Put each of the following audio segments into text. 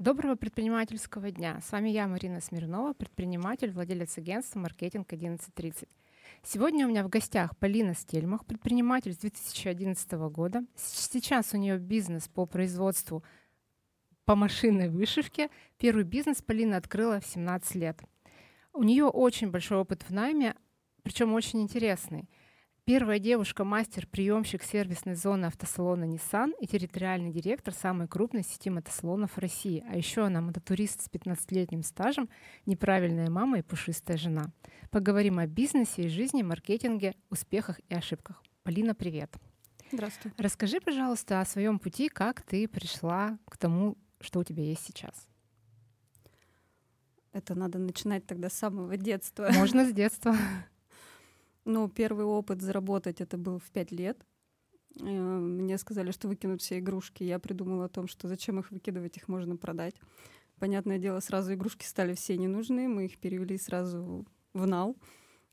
Доброго предпринимательского дня. С вами я, Марина Смирнова, предприниматель, владелец агентства «Маркетинг 1130». Сегодня у меня в гостях Полина Стельмах, предприниматель с 2011 года. Сейчас у нее бизнес по производству по машинной вышивке. Первый бизнес Полина открыла в 17 лет. У нее очень большой опыт в найме, причем очень интересный. Первая девушка-мастер, приемщик сервисной зоны автосалона Nissan и территориальный директор самой крупной сети мотосалонов России. А еще она мототурист с 15-летним стажем, неправильная мама и пушистая жена. Поговорим о бизнесе и жизни, маркетинге, успехах и ошибках. Полина, привет. Здравствуй. Расскажи, пожалуйста, о своем пути, как ты пришла к тому, что у тебя есть сейчас. Это надо начинать тогда с самого детства. Можно с детства. Ну, первый опыт заработать это был в пять лет. Э, мне сказали, что выкинут все игрушки. Я придумала о том, что зачем их выкидывать, их можно продать. Понятное дело, сразу игрушки стали все ненужные, мы их перевели сразу в нал.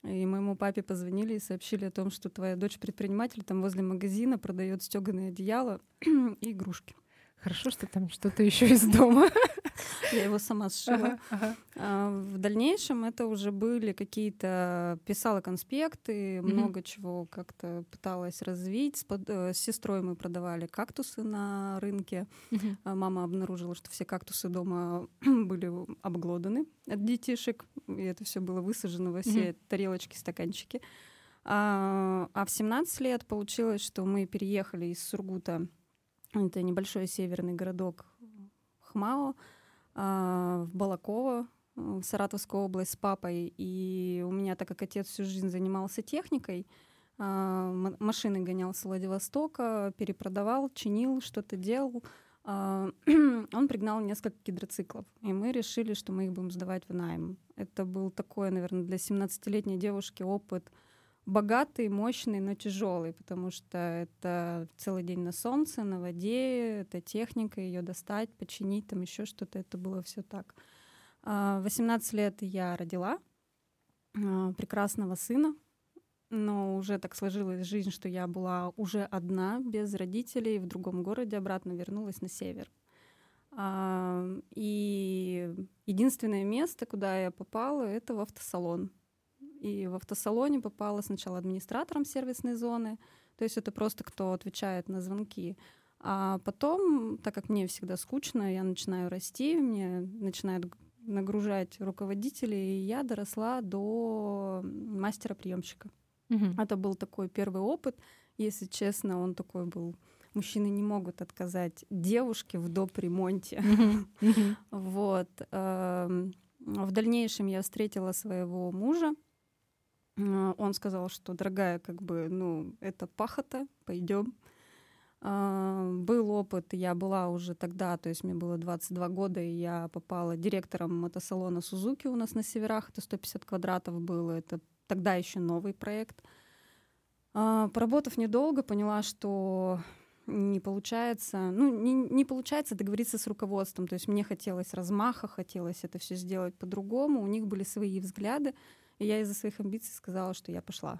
И моему папе позвонили и сообщили о том, что твоя дочь предприниматель там возле магазина продает стеганое одеяло и игрушки. Хорошо, что там что-то еще из дома. Я его сама сшила. Ага, ага. А, в дальнейшем это уже были какие-то... Писала конспекты, mm-hmm. много чего как-то пыталась развить. С, под, э, с сестрой мы продавали кактусы на рынке. Mm-hmm. Мама обнаружила, что все кактусы дома были обглоданы от детишек. И это все было высажено во все mm-hmm. тарелочки, стаканчики. А, а в 17 лет получилось, что мы переехали из Сургута это небольшой северный городок Хмао, а, в Балаково, в Саратовскую область с папой. И у меня, так как отец всю жизнь занимался техникой, а, машины гонял с Владивостока, перепродавал, чинил, что-то делал. А, он пригнал несколько гидроциклов, и мы решили, что мы их будем сдавать в найм. Это был такой, наверное, для 17-летней девушки опыт — богатый, мощный, но тяжелый, потому что это целый день на солнце, на воде, это техника, ее достать, починить, там еще что-то, это было все так. 18 а, лет я родила а, прекрасного сына, но уже так сложилась жизнь, что я была уже одна, без родителей, в другом городе, обратно вернулась на север. А, и единственное место, куда я попала, это в автосалон и в автосалоне попала сначала администратором сервисной зоны, то есть это просто кто отвечает на звонки. А потом, так как мне всегда скучно, я начинаю расти, мне начинают нагружать руководители, и я доросла до мастера-приемщика. Угу. Это был такой первый опыт. Если честно, он такой был. Мужчины не могут отказать девушке в доп. ремонте. Вот. Эм, в дальнейшем я встретила своего мужа, он сказал, что, дорогая, как бы, ну, это пахота, пойдем. А, был опыт, я была уже тогда, то есть мне было 22 года, и я попала директором мотосалона Сузуки у нас на северах, это 150 квадратов было, это тогда еще новый проект. А, поработав недолго, поняла, что не получается, ну, не, не получается договориться с руководством. То есть мне хотелось размаха, хотелось это все сделать по-другому. У них были свои взгляды. И я из-за своих амбиций сказала, что я пошла.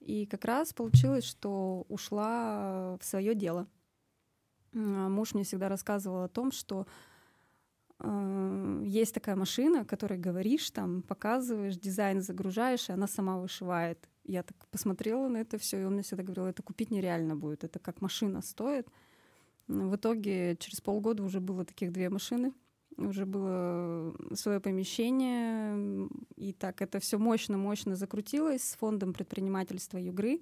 И как раз получилось, что ушла в свое дело. А, муж мне всегда рассказывал о том, что э, есть такая машина, которой говоришь, там, показываешь, дизайн загружаешь, и она сама вышивает. Я так посмотрела на это все, и он мне всегда говорил, это купить нереально будет, это как машина стоит. В итоге через полгода уже было таких две машины — уже было свое помещение, и так это все мощно-мощно закрутилось с фондом предпринимательства Югры.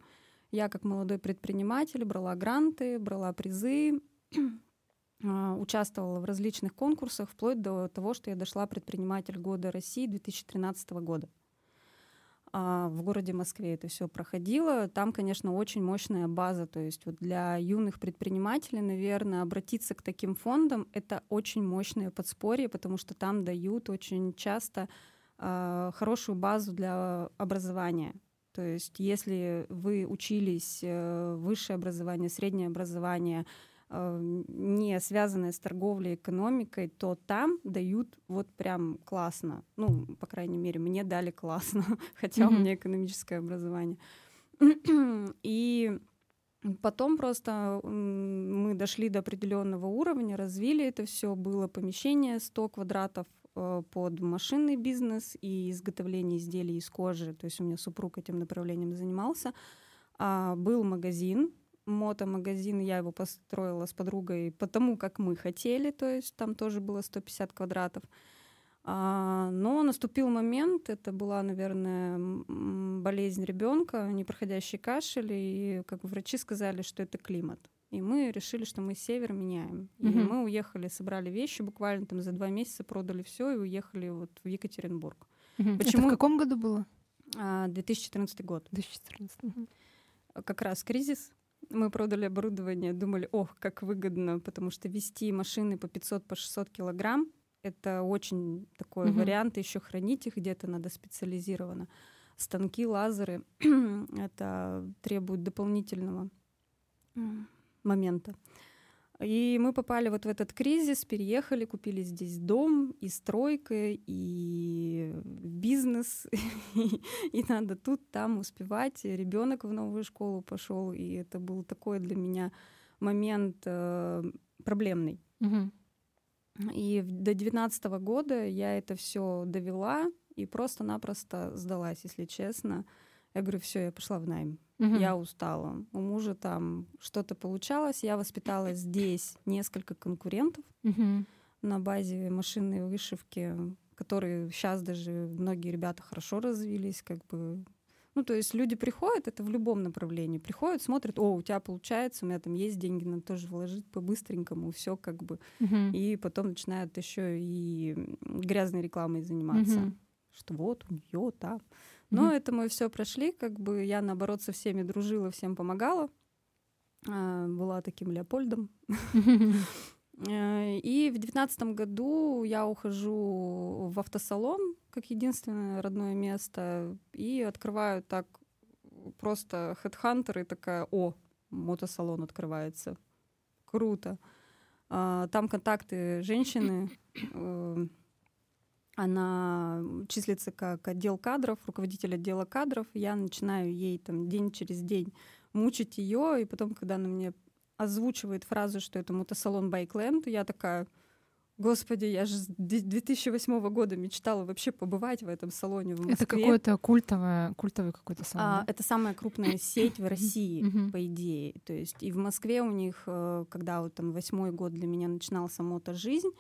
Я как молодой предприниматель брала гранты, брала призы, а, участвовала в различных конкурсах, вплоть до того, что я дошла предприниматель года России 2013 года. А, в городе Москве это все проходило. Там, конечно, очень мощная база. То есть вот для юных предпринимателей, наверное, обратиться к таким фондам — это очень мощное подспорье, потому что там дают очень часто э, хорошую базу для образования. То есть если вы учились э, высшее образование, среднее образование — не связанные с торговлей, экономикой, то там дают вот прям классно. Ну, по крайней мере, мне дали классно, хотя mm-hmm. у меня экономическое образование. И потом просто мы мы дошли до определенного уровня, развили это все, было помещение 100 квадратов э, под машинный бизнес и изготовление изделий из кожи. То есть у меня супруг этим направлением занимался. А, был магазин, мотомагазин, я его построила с подругой потому, как мы хотели, то есть там тоже было 150 квадратов. А, но наступил момент, это была, наверное, болезнь ребенка, непроходящий кашель, и как бы врачи сказали, что это климат. И мы решили, что мы север меняем. И mm-hmm. мы уехали, собрали вещи, буквально там за два месяца продали все и уехали вот в Екатеринбург. Mm-hmm. Почему? Это в каком году было? 2014 а, год. 2014. Mm-hmm. Как раз кризис. Мы продали оборудование, думали, ох, как выгодно, потому что вести машины по 500, по 600 килограмм это очень такой угу. вариант, еще хранить их где-то надо специализированно. Станки, лазеры, это требует дополнительного момента. И мы попали вот в этот кризис, переехали, купили здесь дом, и стройка, и бизнес, и, и надо тут, там успевать. Ребенок в новую школу пошел, и это был такой для меня момент э, проблемный. Угу. И до 2019 года я это все довела и просто-напросто сдалась, если честно. Я говорю, все, я пошла в найм. Угу. Я устала. У мужа там что-то получалось. Я воспитала здесь несколько конкурентов угу. на базе машинной вышивки, которые сейчас даже многие ребята хорошо развились, как бы ну, то есть люди приходят, это в любом направлении, приходят, смотрят, о, у тебя получается, у меня там есть деньги, надо тоже вложить по-быстренькому, все как бы. Uh-huh. И потом начинают еще и грязной рекламой заниматься. Uh-huh. Что вот у нее там. Но uh-huh. это мы все прошли, как бы я наоборот со всеми дружила, всем помогала. А, была таким Леопольдом. Э, и в девятнадцатом году я ухожу в автосалон как единственное родное место и открываю так просто хедхантер и такая, о, мотосалон открывается. Круто. А, там контакты женщины. Она числится как отдел кадров, руководитель отдела кадров. Я начинаю ей там день через день мучить ее, и потом, когда она мне озвучивает фразу, что это мотосалон Байкленд, я такая, господи, я же с 2008 года мечтала вообще побывать в этом салоне в Москве. Это какой-то культовый, культовый какой-то салон. А, это самая крупная сеть в России, по идее. То есть и в Москве у них, э, когда вот там восьмой год для меня начинался мотожизнь,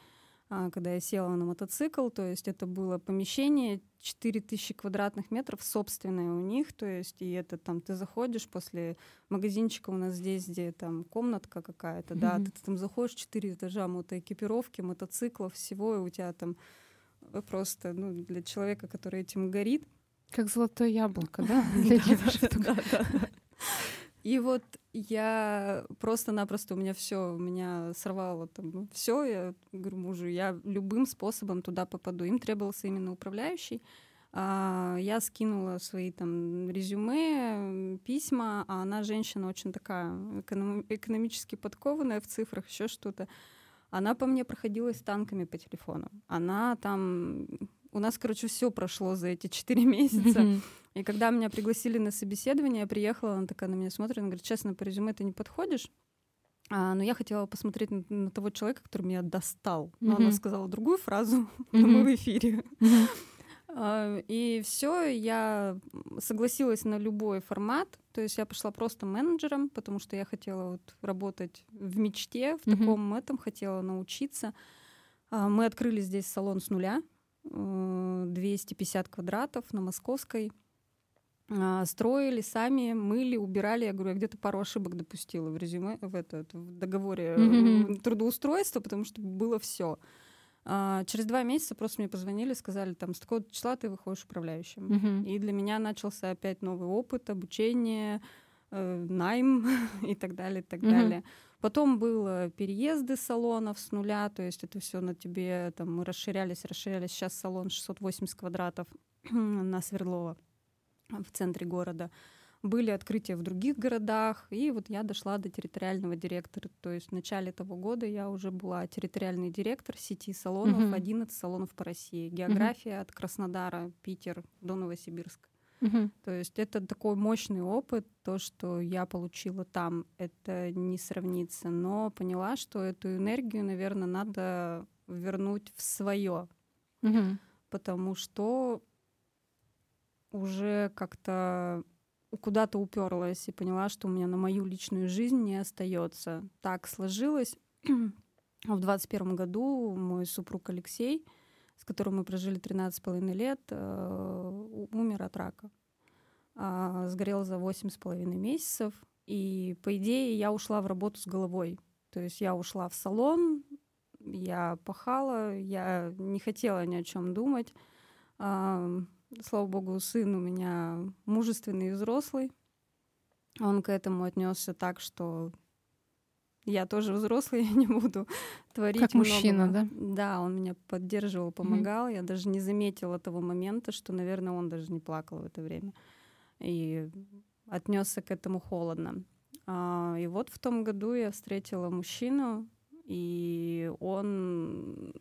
когда я села на мотоцикл, то есть это было помещение 4000 квадратных метров собственное у них, то есть и это там ты заходишь после магазинчика у нас здесь, где там комнатка какая-то, mm-hmm. да, ты, ты там заходишь 4 этажа мотоэкипировки, мотоциклов, всего, и у тебя там э, просто, ну, для человека, который этим горит. Как золотое яблоко, да? Для девушек. И вот я просто-напросто у меня все, у меня сорвало там все. Я говорю мужу, я любым способом туда попаду. Им требовался именно управляющий. А, я скинула свои там резюме, письма, а она женщина очень такая экономически подкованная в цифрах, еще что-то. Она по мне проходилась танками по телефону. Она там у нас, короче, все прошло за эти четыре месяца. И когда меня пригласили на собеседование, я приехала, она такая на меня смотрит, она говорит, честно, по резюме ты не подходишь. А, но я хотела посмотреть на, на того человека, который меня достал. Но mm-hmm. она сказала другую фразу, mm-hmm. но мы в эфире. Mm-hmm. А, и все, я согласилась на любой формат. То есть я пошла просто менеджером, потому что я хотела вот работать в мечте, в mm-hmm. таком этом, хотела научиться. А, мы открыли здесь салон с нуля, 250 э, квадратов на Московской. А, строили сами, мыли, убирали. Я говорю, я где-то пару ошибок допустила в резюме, в, этот, в договоре mm-hmm. трудоустройства, потому что было все. А, через два месяца просто мне позвонили, сказали, там, с такого числа ты выходишь управляющим. Mm-hmm. И для меня начался опять новый опыт, обучение, э, найм и так далее, и так mm-hmm. далее. Потом было переезды салонов с нуля, то есть это все на тебе, там, мы расширялись, расширялись. Сейчас салон 680 квадратов на Свердлова в центре города. Были открытия в других городах, и вот я дошла до территориального директора. То есть в начале этого года я уже была территориальный директор сети салонов, uh-huh. 11 салонов по России. География uh-huh. от Краснодара, Питер до Новосибирска. Угу. То есть это такой мощный опыт, то, что я получила там, это не сравнится. Но поняла, что эту энергию, наверное, надо вернуть в свое. Угу. Потому что уже как-то куда-то уперлась и поняла, что у меня на мою личную жизнь не остается. Так сложилось. В 21 году мой супруг Алексей, с которым мы прожили 13,5 лет, э, умер от рака. А, сгорел за 8,5 месяцев. И, по идее, я ушла в работу с головой. То есть я ушла в салон, я пахала, я не хотела ни о чем думать. Слава богу, сын у меня мужественный и взрослый. Он к этому отнесся так, что я тоже взрослый, я не буду творить. Как мужчина, да? Да, он меня поддерживал, помогал. Mm-hmm. Я даже не заметила того момента, что, наверное, он даже не плакал в это время. И отнесся к этому холодно. А, и вот в том году я встретила мужчину, и он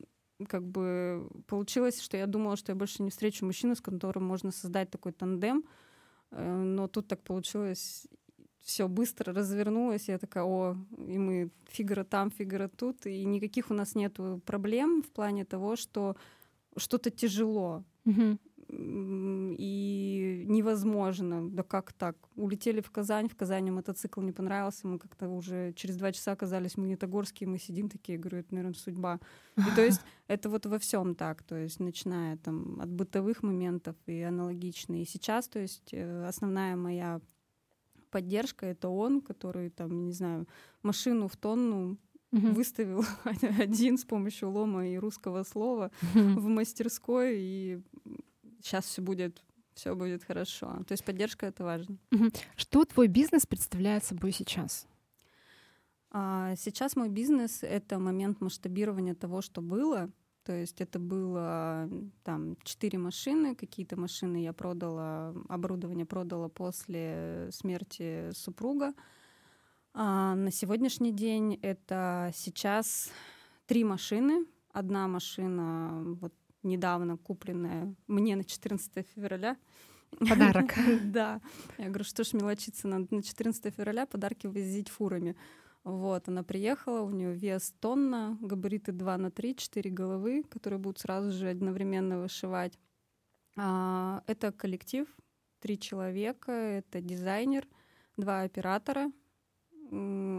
как бы получилось, что я думала, что я больше не встречу мужчину, с которым можно создать такой тандем, э, но тут так получилось, все быстро развернулось, я такая, о, и мы фигура там, фигура тут, и никаких у нас нету проблем в плане того, что что-то тяжело. Mm-hmm и невозможно. Да как так? Улетели в Казань, в Казани мотоцикл не понравился, мы как-то уже через два часа оказались в Магнитогорске, и мы сидим такие, говорю, это, наверное, судьба. И то есть это вот во всем так, то есть начиная там от бытовых моментов и аналогичные. И сейчас, то есть э, основная моя поддержка — это он, который там, не знаю, машину в тонну выставил один с помощью лома и русского слова в мастерской и сейчас все будет все будет хорошо. То есть поддержка это важно. Что твой бизнес представляет собой сейчас? А, сейчас мой бизнес это момент масштабирования того, что было. То есть это было там четыре машины, какие-то машины я продала, оборудование продала после смерти супруга. А на сегодняшний день это сейчас три машины. Одна машина вот недавно купленная мне на 14 февраля. Подарок. Да. Я говорю, что ж мелочиться, надо на 14 февраля подарки возить фурами. Вот, она приехала, у нее вес тонна, габариты 2 на 3, 4 головы, которые будут сразу же одновременно вышивать. А, это коллектив, три человека, это дизайнер, два оператора,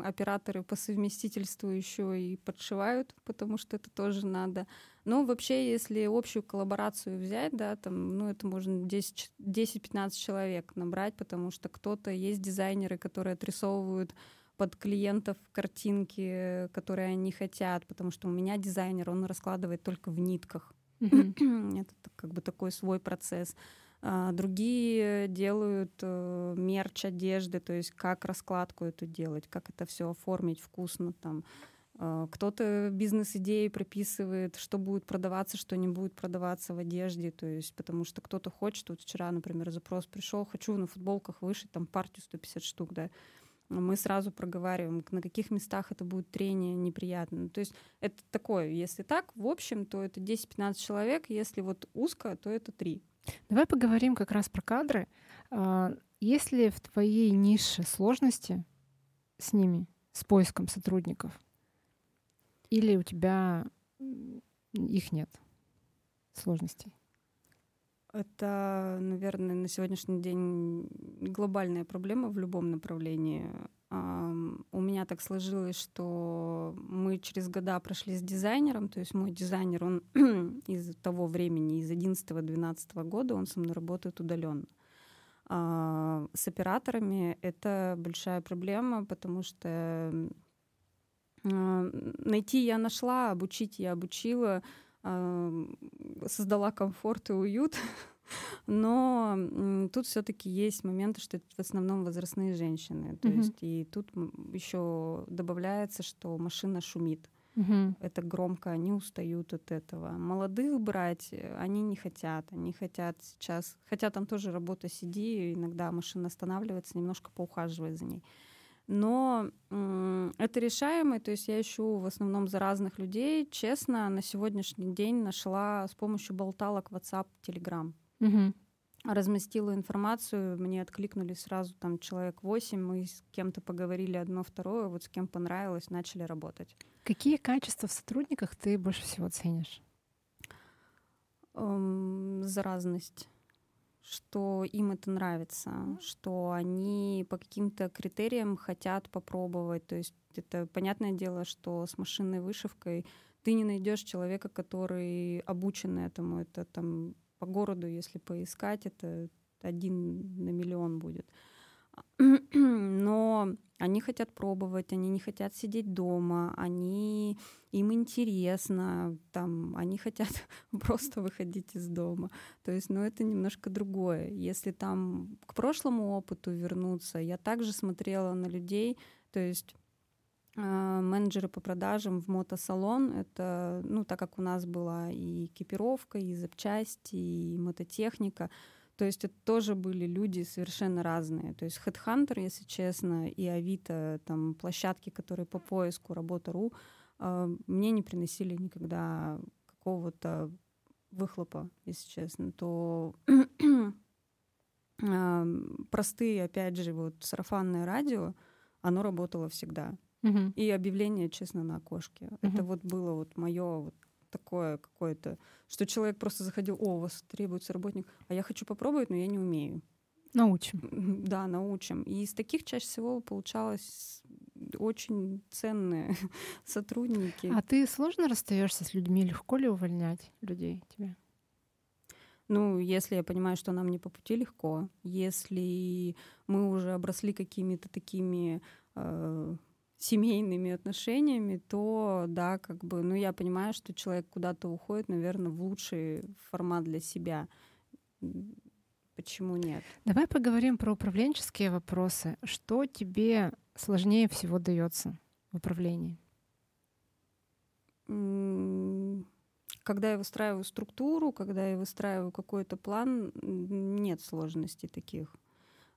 операторы по совместительству еще и подшивают, потому что это тоже надо. Но вообще, если общую коллаборацию взять, да, там, ну, это можно 10-15 человек набрать, потому что кто-то есть дизайнеры, которые отрисовывают под клиентов картинки, которые они хотят, потому что у меня дизайнер, он раскладывает только в нитках. Mm-hmm. это как бы такой свой процесс. А, другие делают э, мерч одежды, то есть как раскладку эту делать, как это все оформить вкусно там. А, кто-то бизнес-идеи прописывает, что будет продаваться, что не будет продаваться в одежде, то есть потому что кто-то хочет, вот вчера, например, запрос пришел, хочу на футболках вышить там партию 150 штук, да, мы сразу проговариваем, на каких местах это будет трение неприятно. То есть это такое, если так, в общем, то это 10-15 человек, если вот узко, то это 3. Давай поговорим как раз про кадры. А, есть ли в твоей нише сложности с ними, с поиском сотрудников? Или у тебя их нет сложностей? Это, наверное, на сегодняшний день глобальная проблема в любом направлении. У меня так сложилось, что мы через года прошли с дизайнером, то есть мой дизайнер, он из того времени, из 11-12 года, он со мной работает удаленно. А с операторами это большая проблема, потому что а, найти я нашла, обучить я обучила, создала комфорт и уют, но тут все-таки есть моменты, что это в основном возрастные женщины. То mm-hmm. есть и тут еще добавляется, что машина шумит. Mm-hmm. Это громко, они устают от этого. Молодых брать э, они не хотят. Они хотят сейчас, хотя там тоже работа сиди, иногда машина останавливается, немножко поухаживать за ней но это решаемо, то есть я ищу в основном за разных людей. Честно, на сегодняшний день нашла с помощью болталок WhatsApp, Telegram. Угу. разместила информацию, мне откликнули сразу там человек восемь, мы с кем-то поговорили одно, второе, вот с кем понравилось, начали работать. Какие качества в сотрудниках ты больше всего ценишь? Эм, заразность что им это нравится, что они по каким-то критериям хотят попробовать. То есть это понятное дело, что с машинной вышивкой ты не найдешь человека, который обучен этому. Это там по городу, если поискать, это один на миллион будет. Но они хотят пробовать, они не хотят сидеть дома, они им интересно, там, они хотят просто выходить из дома. То есть, ну, это немножко другое. Если там к прошлому опыту вернуться, я также смотрела на людей, то есть а, менеджеры по продажам в мотосалон. Это, ну, так как у нас была и экипировка, и запчасти, и мототехника, то есть это тоже были люди совершенно разные. То есть Headhunter, если честно, и Авито, там площадки, которые по поиску работа.ру, а, мне не приносили никогда какого-то выхлопа, если честно, то простые, опять же, вот сарафанное радио, оно работало всегда. И объявление, честно, на окошке. Это вот было вот мое вот такое какое-то, что человек просто заходил, о, у вас требуется работник, а я хочу попробовать, но я не умею. Научим. Да, научим. И из таких чаще всего получалось очень ценные сотрудники. А ты сложно расстаешься с людьми? Легко ли увольнять людей тебе? Ну, если я понимаю, что нам не по пути, легко. Если мы уже обросли какими-то такими э, семейными отношениями, то да, как бы, ну я понимаю, что человек куда-то уходит, наверное, в лучший формат для себя. Почему нет? Давай поговорим про управленческие вопросы. Что тебе сложнее всего дается в управлении? Когда я выстраиваю структуру, когда я выстраиваю какой-то план, нет сложностей таких.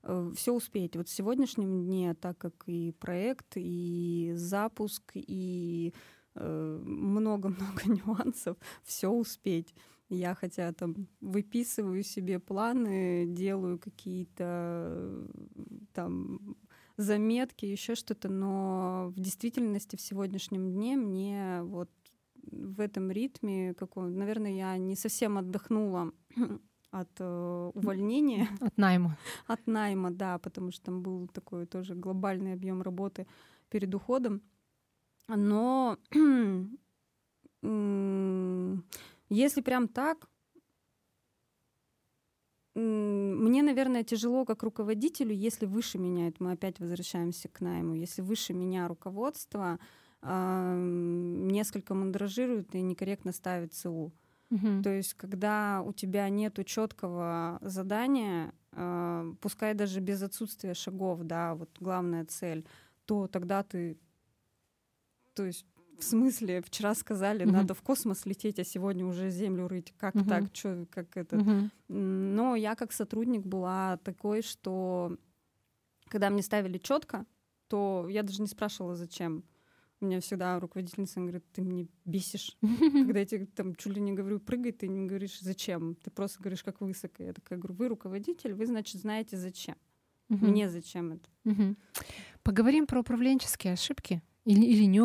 Э, все успеть. Вот в сегодняшнем дне, так как и проект, и запуск, и э, много-много нюансов, все успеть. Я хотя там выписываю себе планы, делаю какие-то там заметки, еще что-то, но в действительности в сегодняшнем дне мне вот в этом ритме, каком, наверное, я не совсем отдохнула от э, увольнения. От найма. От найма, да, потому что там был такой тоже глобальный объем работы перед уходом. Но если прям так, мне, наверное, тяжело как руководителю, если выше меня, это мы опять возвращаемся к найму, если выше меня руководство э, несколько мандражирует и некорректно ставит ЦУ. Угу. То есть, когда у тебя нет четкого задания, э, пускай даже без отсутствия шагов, да, вот главная цель, то тогда ты, то есть в смысле, вчера сказали, uh надо в космос лететь, а сегодня уже Землю рыть. Как uh так? Чё, как это? uh Но я как сотрудник была такой, что когда мне ставили четко, то я даже не спрашивала, зачем. У меня всегда руководительница говорит, ты мне бесишь. Когда я тебе там чуть ли не говорю, прыгай, ты не говоришь, зачем. Ты просто говоришь, как высоко. Я такая говорю, вы руководитель, вы, значит, знаете, зачем. Мне зачем это. Поговорим про управленческие ошибки. Или, или не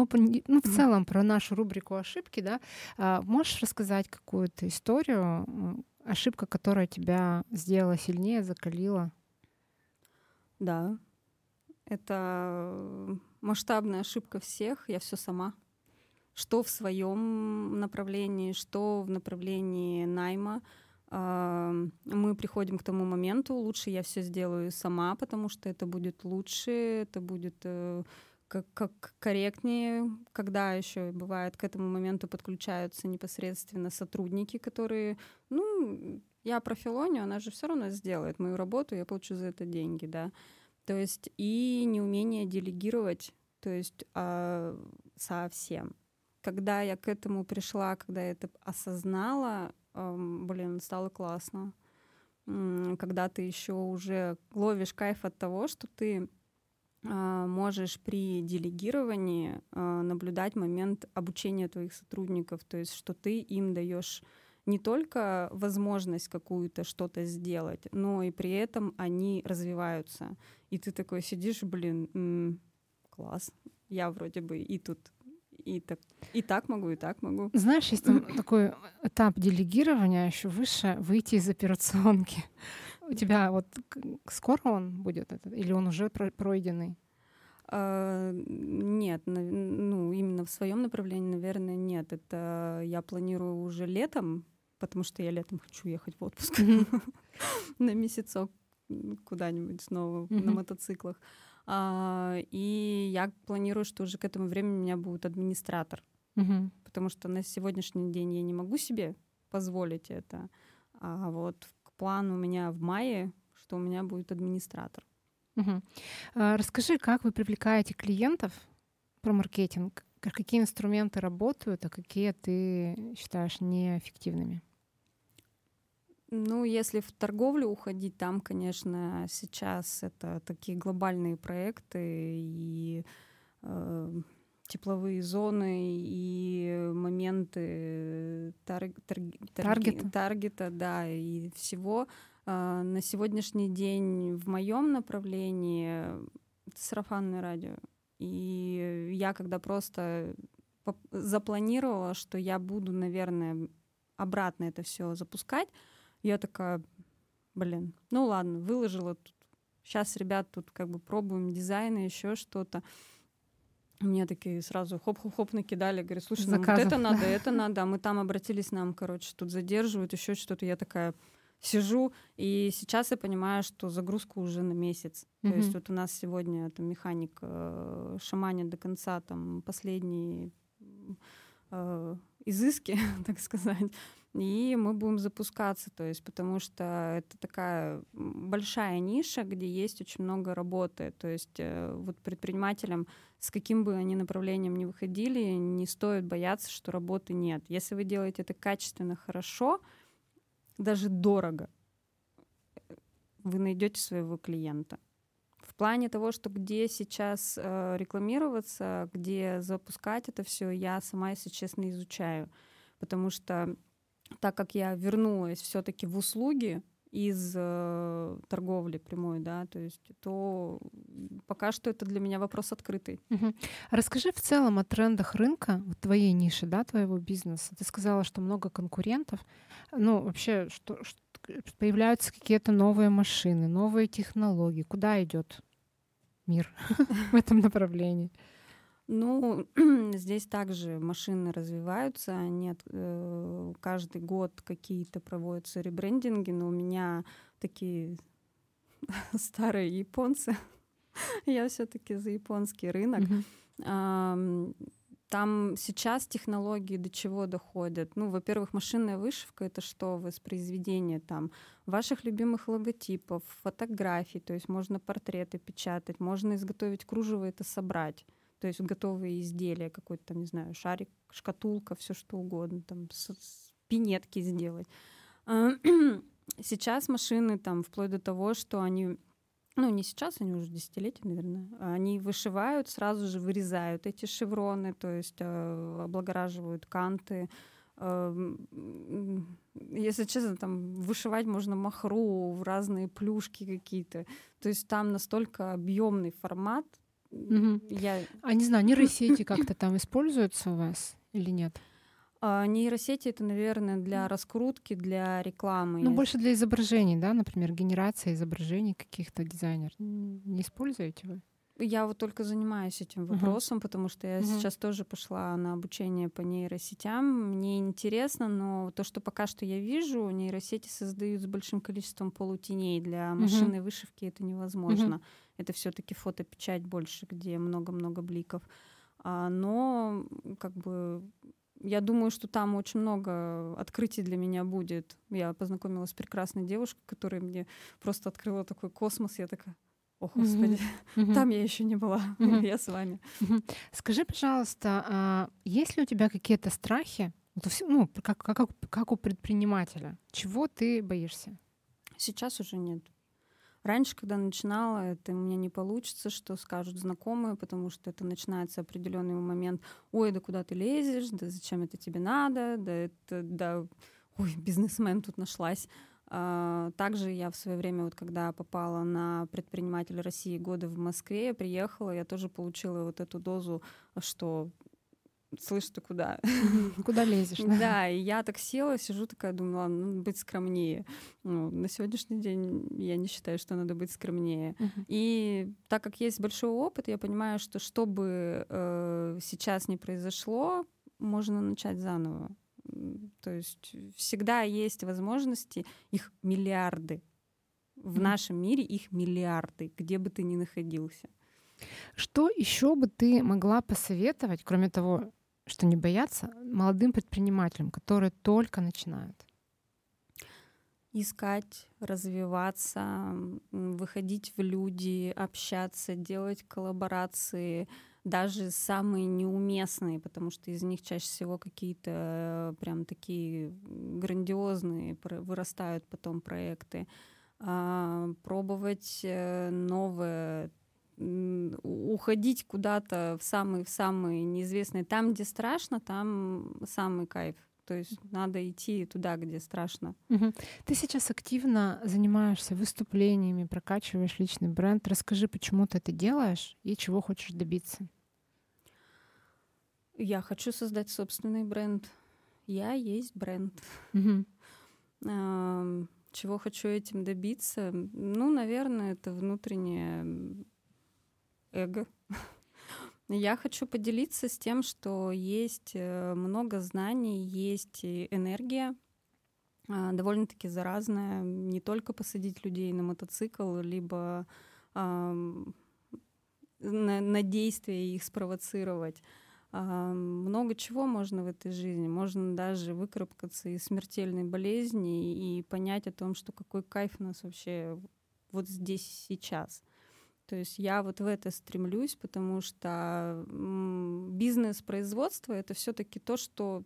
ну, в целом про нашу рубрику ошибки, да. А, можешь рассказать какую-то историю, ошибка, которая тебя сделала сильнее, закалила? Да. Это масштабная ошибка всех, я все сама. Что в своем направлении, что в направлении найма. Мы приходим к тому моменту, лучше я все сделаю сама, потому что это будет лучше, это будет э, как, как корректнее, когда еще бывает к этому моменту подключаются непосредственно сотрудники, которые, ну, я профилонию, она же все равно сделает мою работу, я получу за это деньги, да. То есть и неумение делегировать, то есть э, совсем. Когда я к этому пришла, когда я это осознала, э, блин, стало классно. Когда ты еще уже ловишь кайф от того, что ты э, можешь при делегировании э, наблюдать момент обучения твоих сотрудников, то есть что ты им даешь не только возможность какую-то что-то сделать, но и при этом они развиваются. И ты такой сидишь, блин, м- класс, я вроде бы и тут и так, и так могу, и так могу. Знаешь, есть там такой этап делегирования еще выше, выйти из операционки. У тебя вот скоро он будет этот, или он уже пройденный? А, нет, ну именно в своем направлении, наверное, нет. Это я планирую уже летом, потому что я летом хочу ехать в отпуск на месяцок куда-нибудь снова на мотоциклах. А, и я планирую, что уже к этому времени у меня будет администратор, потому что на сегодняшний день я не могу себе позволить это. А вот план у меня в мае, что у меня будет администратор. Угу. Расскажи, как вы привлекаете клиентов про маркетинг? Какие инструменты работают, а какие ты считаешь неэффективными? Ну, если в торговлю уходить, там, конечно, сейчас это такие глобальные проекты и э, тепловые зоны и моменты тар, тар, таргета. таргета, да, и всего. Э, на сегодняшний день в моем направлении это сарафанное радио. И я когда просто запланировала, что я буду, наверное, обратно это все запускать, я такая, блин, ну ладно, выложила тут. Сейчас, ребят, тут как бы пробуем дизайны, еще что-то. Мне такие сразу хоп-хоп-хоп накидали, говорят, слушай, ну вот это надо, это надо. А мы там обратились, нам, короче, тут задерживают, еще что-то. Я такая сижу, и сейчас я понимаю, что загрузка уже на месяц. Mm-hmm. То есть вот у нас сегодня это механик э, шаманит до конца, там последние э, изыски, так сказать и мы будем запускаться, то есть потому что это такая большая ниша, где есть очень много работы, то есть э, вот предпринимателям с каким бы они направлением ни выходили, не стоит бояться, что работы нет. Если вы делаете это качественно, хорошо, даже дорого, вы найдете своего клиента. В плане того, что где сейчас э, рекламироваться, где запускать это все, я сама, если честно, изучаю. Потому что так как я вернулась все-таки в услуги из э, торговли прямой, да, то есть то пока что это для меня вопрос открытый. Угу. Расскажи в целом о трендах рынка, вот твоей ниши, да, твоего бизнеса. Ты сказала, что много конкурентов. Ну, вообще, что, что появляются какие-то новые машины, новые технологии. Куда идет мир в этом направлении? Ну, здесь также машины развиваются, нет, э, каждый год какие-то проводятся ребрендинги, но у меня такие старые японцы. Я все-таки за японский рынок. Там сейчас технологии до чего доходят? Ну, во-первых, машинная вышивка — это что? Воспроизведение там ваших любимых логотипов, фотографий, то есть можно портреты печатать, можно изготовить кружево, это собрать то есть готовые изделия, какой-то там, не знаю, шарик, шкатулка, все что угодно, там с, с пинетки сделать. А, сейчас машины там вплоть до того, что они ну, не сейчас, они уже десятилетия, наверное, они вышивают, сразу же вырезают эти шевроны, то есть э, облагораживают канты. Э, если честно, там вышивать можно махру в разные плюшки какие-то. То есть там настолько объемный формат, Угу. Я... А не знаю, нейросети как-то там используются у вас или нет? А, нейросети это, наверное, для раскрутки, для рекламы. Ну, больше для изображений, да, например, генерация изображений каких-то дизайнеров. Не используете вы? Я вот только занимаюсь этим вопросом, uh-huh. потому что я uh-huh. сейчас тоже пошла на обучение по нейросетям. Мне интересно, но то, что пока что я вижу, нейросети создают с большим количеством полутеней. Для машинной uh-huh. вышивки это невозможно. Uh-huh. Это все-таки фотопечать больше, где много-много бликов. А, но как бы я думаю, что там очень много открытий для меня будет. Я познакомилась с прекрасной девушкой, которая мне просто открыла такой космос. Я такая, о, Господи, mm-hmm. там я еще не была, mm-hmm. я с вами. Скажи, пожалуйста, а есть ли у тебя какие-то страхи, ну, как, как, как у предпринимателя? Чего ты боишься? Сейчас уже нет. Раньше, когда начинала, это у меня не получится, что скажут знакомые, потому что это начинается определенный момент. Ой, да куда ты лезешь, да зачем это тебе надо, да это, да ой, бизнесмен тут нашлась. А, также я в свое время, вот когда попала на предприниматель России годы в Москве, я приехала, я тоже получила вот эту дозу, что слышь, ты куда? Куда лезешь? Да? да, и я так села, сижу такая, думаю, ладно, надо быть скромнее. Ну, на сегодняшний день я не считаю, что надо быть скромнее. Uh-huh. И так как есть большой опыт, я понимаю, что что бы э, сейчас не произошло, можно начать заново. То есть всегда есть возможности, их миллиарды. В mm-hmm. нашем мире их миллиарды, где бы ты ни находился. Что еще бы ты могла посоветовать, кроме того, что не бояться молодым предпринимателям, которые только начинают? Искать, развиваться, выходить в люди, общаться, делать коллаборации, даже самые неуместные, потому что из них чаще всего какие-то э, прям такие грандиозные вырастают потом проекты. А, пробовать э, новое, уходить куда-то в самые в самые неизвестные. Там, где страшно, там самый кайф. То есть надо идти туда, где страшно. Угу. Ты сейчас активно занимаешься выступлениями, прокачиваешь личный бренд. Расскажи, почему ты это делаешь и чего хочешь добиться. Я хочу создать собственный бренд. Я есть бренд. Угу. Чего хочу этим добиться? Ну, наверное, это внутреннее эго. Я хочу поделиться с тем, что есть э, много знаний, есть энергия, а, довольно-таки заразная, не только посадить людей на мотоцикл, либо на, на действия их спровоцировать. А, много чего можно в этой жизни. Можно даже выкарабкаться из смертельной болезни и понять о том, что какой кайф у нас вообще вот здесь сейчас. То есть я вот в это стремлюсь, потому что бизнес, производство — это все таки то, что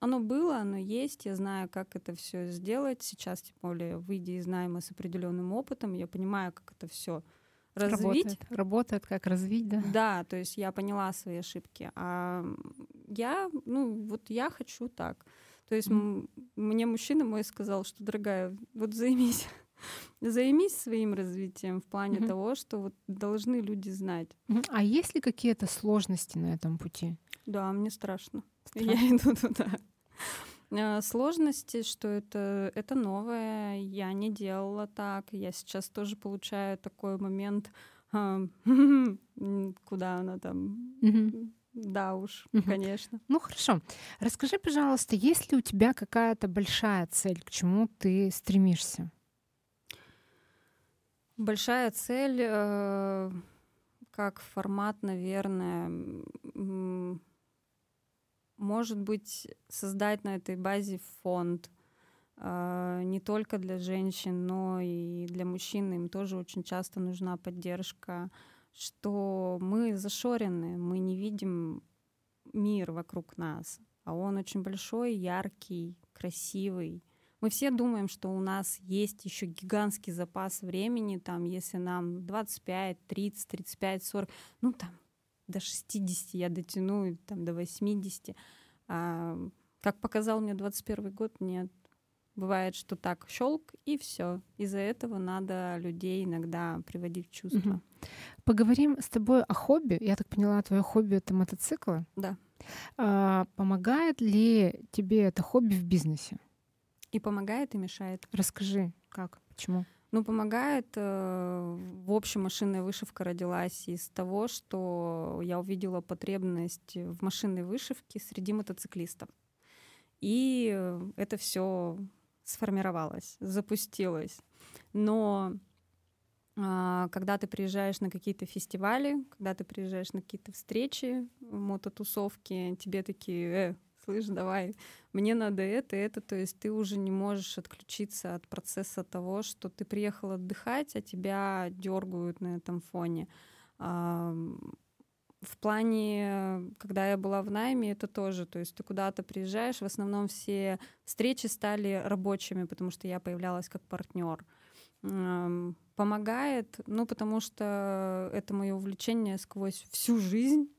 оно было, оно есть, я знаю, как это все сделать. Сейчас, тем более, выйдя из найма с определенным опытом, я понимаю, как это все развить. Работает, работает, как развить, да? Да, то есть я поняла свои ошибки. А я, ну, вот я хочу так. То есть mm. мне мужчина мой сказал, что, дорогая, вот займись Займись своим развитием в плане mm-hmm. того, что вот должны люди знать. А есть ли какие-то сложности на этом пути? Да, мне страшно. страшно. Я иду туда. А, сложности, что это, это новое, я не делала так. Я сейчас тоже получаю такой момент, а, куда она там. Да уж, угу. конечно. Ну хорошо. Расскажи, пожалуйста, есть ли у тебя какая-то большая цель, к чему ты стремишься? Большая цель, э, как формат, наверное, может быть, создать на этой базе фонд э, не только для женщин, но и для мужчин. Им тоже очень часто нужна поддержка, что мы зашорены, мы не видим мир вокруг нас, а он очень большой, яркий, красивый. Мы все думаем, что у нас есть еще гигантский запас времени, там, если нам 25, 30, 35, 40, ну там до 60 я дотяну, там до 80. А, как показал мне 21 год, нет. Бывает, что так щелк и все. Из-за этого надо людей иногда приводить в чувство. Угу. Поговорим с тобой о хобби. Я так поняла, твое хобби это мотоциклы. Да. А, помогает ли тебе это хобби в бизнесе? И помогает, и мешает. Расскажи, как, почему? Ну, помогает. Э, в общем, машинная вышивка родилась из того, что я увидела потребность в машинной вышивке среди мотоциклистов. И это все сформировалось, запустилось. Но а, когда ты приезжаешь на какие-то фестивали, когда ты приезжаешь на какие-то встречи, мототусовки, тебе такие, э, слышь, давай, мне надо это, это, то есть ты уже не можешь отключиться от процесса того, что ты приехал отдыхать, а тебя дергают на этом фоне. В плане, когда я была в найме, это тоже, то есть ты куда-то приезжаешь, в основном все встречи стали рабочими, потому что я появлялась как партнер. Помогает, ну, потому что это мое увлечение сквозь всю жизнь,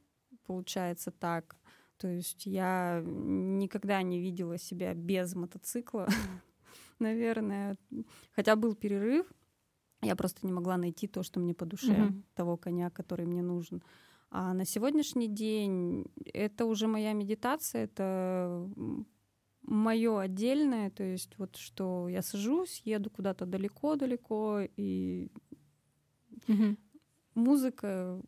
получается так. То есть я никогда не видела себя без мотоцикла, наверное. Хотя был перерыв, я просто не могла найти то, что мне по душе, mm-hmm. того коня, который мне нужен. А на сегодняшний день это уже моя медитация, это мое отдельное, то есть вот что я сажусь, еду куда-то далеко-далеко, и mm-hmm. музыка,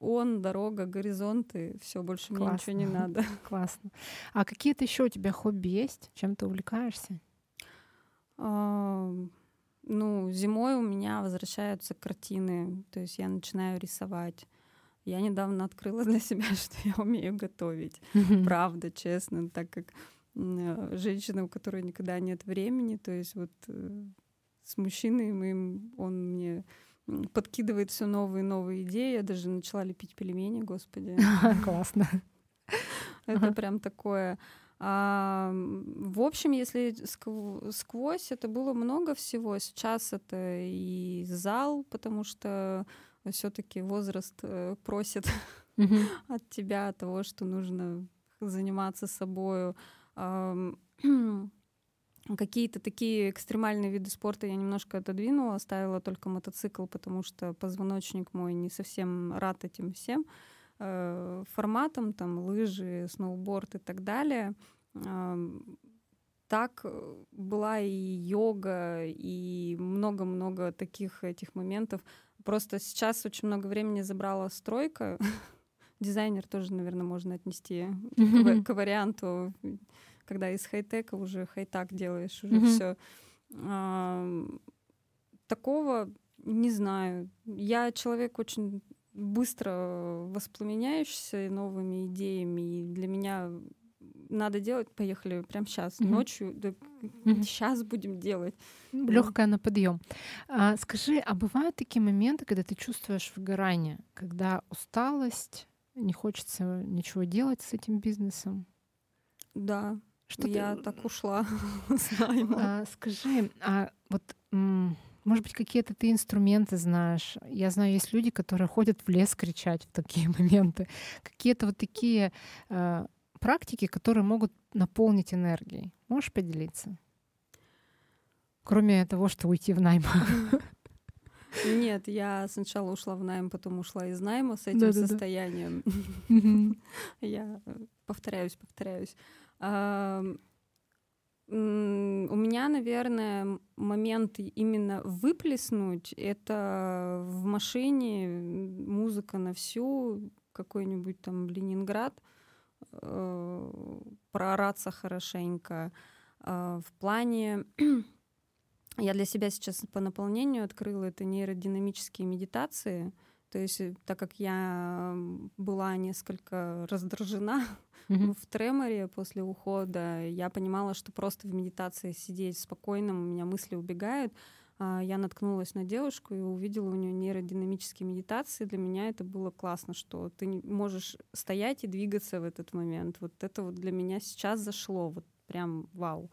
он, дорога, горизонты, все больше Классно. мне ничего не надо. Классно. А какие-то еще у тебя хобби есть? Чем ты увлекаешься? А, ну, зимой у меня возвращаются картины, то есть я начинаю рисовать. Я недавно открыла для себя, что я умею готовить. Правда, честно, так как женщина, у которой никогда нет времени, то есть вот э, с мужчиной моим он мне подкидывает все новые и новые идеи. Я даже начала лепить пельмени, господи. Классно. Это прям такое. А, в общем, если сквозь, это было много всего. Сейчас это и зал, потому что все-таки возраст э, просит от тебя того, что нужно заниматься собой. Какие-то такие экстремальные виды спорта я немножко отодвинула, оставила только мотоцикл, потому что позвоночник мой не совсем рад этим всем э, форматом, там лыжи, сноуборд и так далее. Так э, была и йога, и много-много таких этих моментов. Просто сейчас очень много времени забрала стройка. Дизайнер тоже, наверное, можно отнести к, к варианту когда из хай-тека уже хай-так делаешь, уже mm-hmm. все. А, такого не знаю. Я человек очень быстро воспламеняющийся новыми идеями, и для меня надо делать, поехали прямо сейчас, mm-hmm. ночью, да, mm-hmm. сейчас будем делать. Легкая на подъем. А, скажи, а бывают такие моменты, когда ты чувствуешь выгорание, когда усталость, не хочется ничего делать с этим бизнесом? Да, что я ты... так ушла знаю. А, скажи, а вот может быть, какие-то ты инструменты знаешь? Я знаю, есть люди, которые ходят в лес кричать в такие моменты. Какие-то вот такие э, практики, которые могут наполнить энергией. Можешь поделиться? Кроме того, что уйти в найм. Нет, я сначала ушла в найм, потом ушла из найма с этим состоянием. Я повторяюсь, повторяюсь. У меня, наверное, момент именно выплеснуть — это в машине музыка на всю, какой-нибудь там Ленинград, э, проораться хорошенько. А, в плане... Я для себя сейчас по наполнению открыла это нейродинамические медитации — то есть, э, так как я была несколько раздражена mm-hmm. в треморе после ухода, я понимала, что просто в медитации сидеть спокойно, у меня мысли убегают. А, я наткнулась на девушку и увидела у нее нейродинамические медитации. Для меня это было классно, что ты можешь стоять и двигаться в этот момент. Вот это вот для меня сейчас зашло, вот прям вау.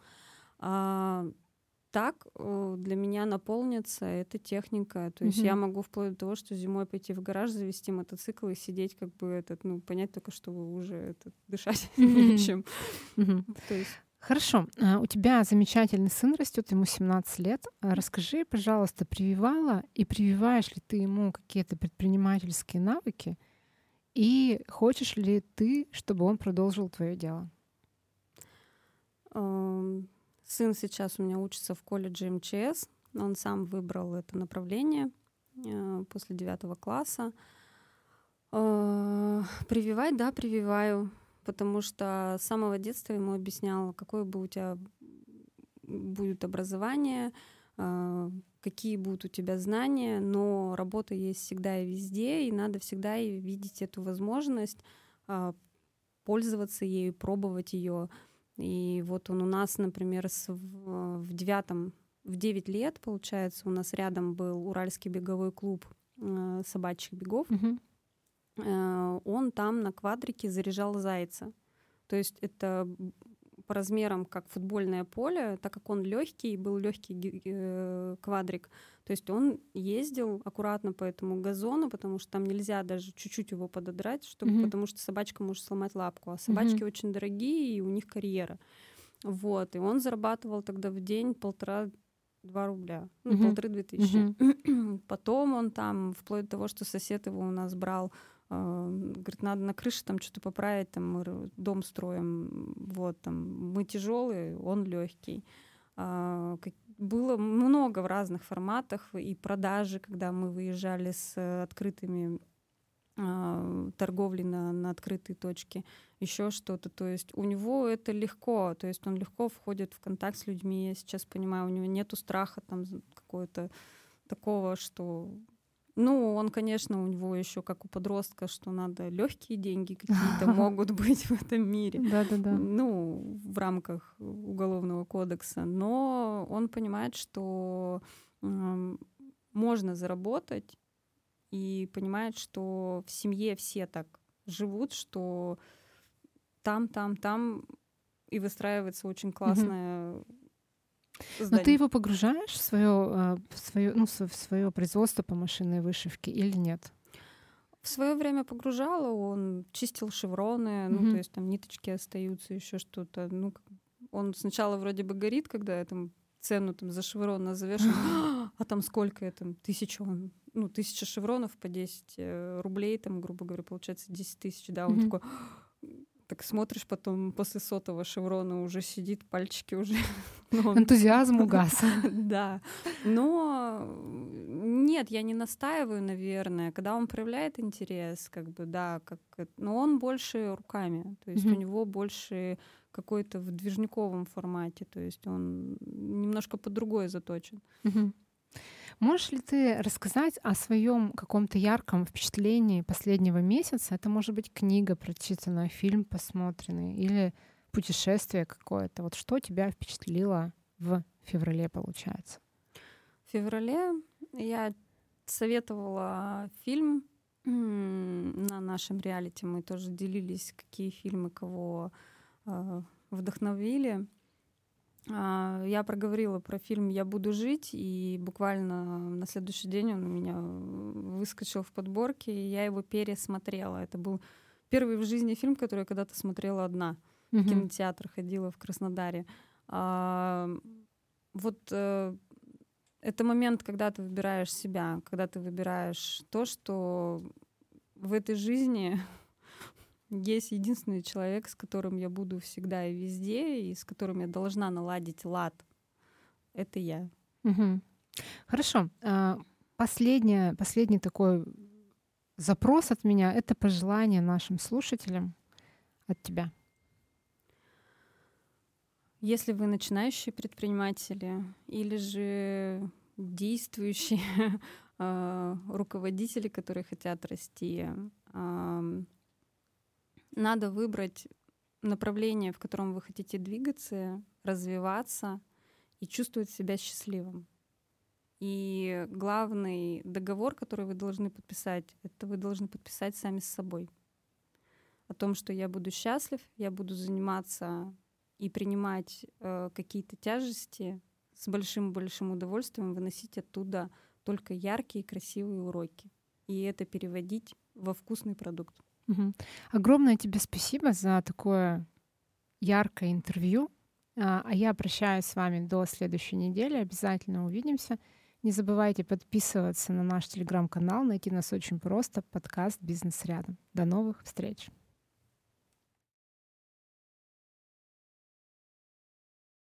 Так э, для меня наполнится эта техника. То есть mm-hmm. я могу вплоть до того, что зимой пойти в гараж, завести мотоцикл и сидеть, как бы этот, ну, понять только, что уже это, дышать mm-hmm. нечем. Mm-hmm. То есть Хорошо. А, у тебя замечательный сын растет, ему 17 лет. А, расскажи, пожалуйста, прививала и прививаешь ли ты ему какие-то предпринимательские навыки? И хочешь ли ты, чтобы он продолжил твое дело? Сын сейчас у меня учится в колледже МЧС. Он сам выбрал это направление э, после девятого класса. Э, прививать, да, прививаю, потому что с самого детства ему объясняла, какое бы у тебя будет образование, э, какие будут у тебя знания, но работа есть всегда и везде, и надо всегда видеть эту возможность пользоваться ею, пробовать ее. И вот он у нас, например, с, в, в девятом, в девять лет, получается, у нас рядом был Уральский беговой клуб э, собачьих бегов. Угу. Э, он там на квадрике заряжал зайца. То есть это по размерам как футбольное поле, так как он легкий, был легкий э, квадрик. То есть он ездил аккуратно по этому газону, потому что там нельзя даже чуть-чуть его пододрать, чтобы, mm-hmm. потому что собачка может сломать лапку. А собачки mm-hmm. очень дорогие, и у них карьера. Вот, и он зарабатывал тогда в день полтора два рубля, ну, mm-hmm. полторы-две тысячи. Mm-hmm. Потом он там, вплоть до того, что сосед его у нас брал говорит, надо на крыше там что-то поправить, там мы дом строим, вот там мы тяжелые, он легкий. А, было много в разных форматах и продажи, когда мы выезжали с открытыми а, торговли на, на открытые точки, еще что-то. То есть у него это легко, то есть он легко входит в контакт с людьми. Я сейчас понимаю, у него нету страха там какого-то такого, что ну, он, конечно, у него еще как у подростка, что надо легкие деньги какие-то могут быть в этом мире. Да, да, да. Ну, в рамках уголовного кодекса. Но он понимает, что э, можно заработать и понимает, что в семье все так живут, что там, там, там и выстраивается очень классная но ты его погружаешь в свое, а, в свое, ну, в свое производство по машинной вышивке или нет? В свое время погружала, он чистил шевроны, mm-hmm. ну, то есть там ниточки остаются, еще что-то. Ну, он сначала вроде бы горит, когда я там цену там за шеврон назовешь, а там сколько это? Тысяча, он, ну, тысяча шевронов по 10 э, рублей, там, грубо говоря, получается 10 тысяч, да, он mm-hmm. такой так смотришь потом после сотого шеврона уже сидит, пальчики уже... Ну, Энтузиазм угас. Да. Но нет, я не настаиваю, наверное. Когда он проявляет интерес, как бы, да, как... но он больше руками. То есть у него больше какой-то в движниковом формате. То есть он немножко по другой заточен. Можешь ли ты рассказать о своем каком-то ярком впечатлении последнего месяца? Это может быть книга прочитанная, фильм посмотренный или путешествие какое-то. Вот что тебя впечатлило в феврале, получается? В феврале я советовала фильм на нашем реалити. Мы тоже делились, какие фильмы кого э, вдохновили. А, я проговорила про фильм «Я буду жить», и буквально на следующий день он у меня выскочил в подборке, и я его пересмотрела. Это был первый в жизни фильм, который я когда-то смотрела одна. Mm-hmm. В кинотеатр ходила в Краснодаре. А, вот э, это момент, когда ты выбираешь себя, когда ты выбираешь то, что в этой жизни есть единственный человек, с которым я буду всегда и везде, и с которым я должна наладить лад. Это я. Угу. Хорошо. А, последнее, последний такой запрос от меня — это пожелание нашим слушателям от тебя. Если вы начинающие предприниматели или же действующие а, руководители, которые хотят расти, надо выбрать направление, в котором вы хотите двигаться, развиваться и чувствовать себя счастливым. И главный договор, который вы должны подписать, это вы должны подписать сами с собой. О том, что я буду счастлив, я буду заниматься и принимать э, какие-то тяжести с большим-большим удовольствием, выносить оттуда только яркие, красивые уроки. И это переводить во вкусный продукт. Угу. Огромное тебе спасибо за такое яркое интервью. А, а я прощаюсь с вами до следующей недели. Обязательно увидимся. Не забывайте подписываться на наш телеграм-канал. Найти нас очень просто. Подкаст «Бизнес рядом». До новых встреч.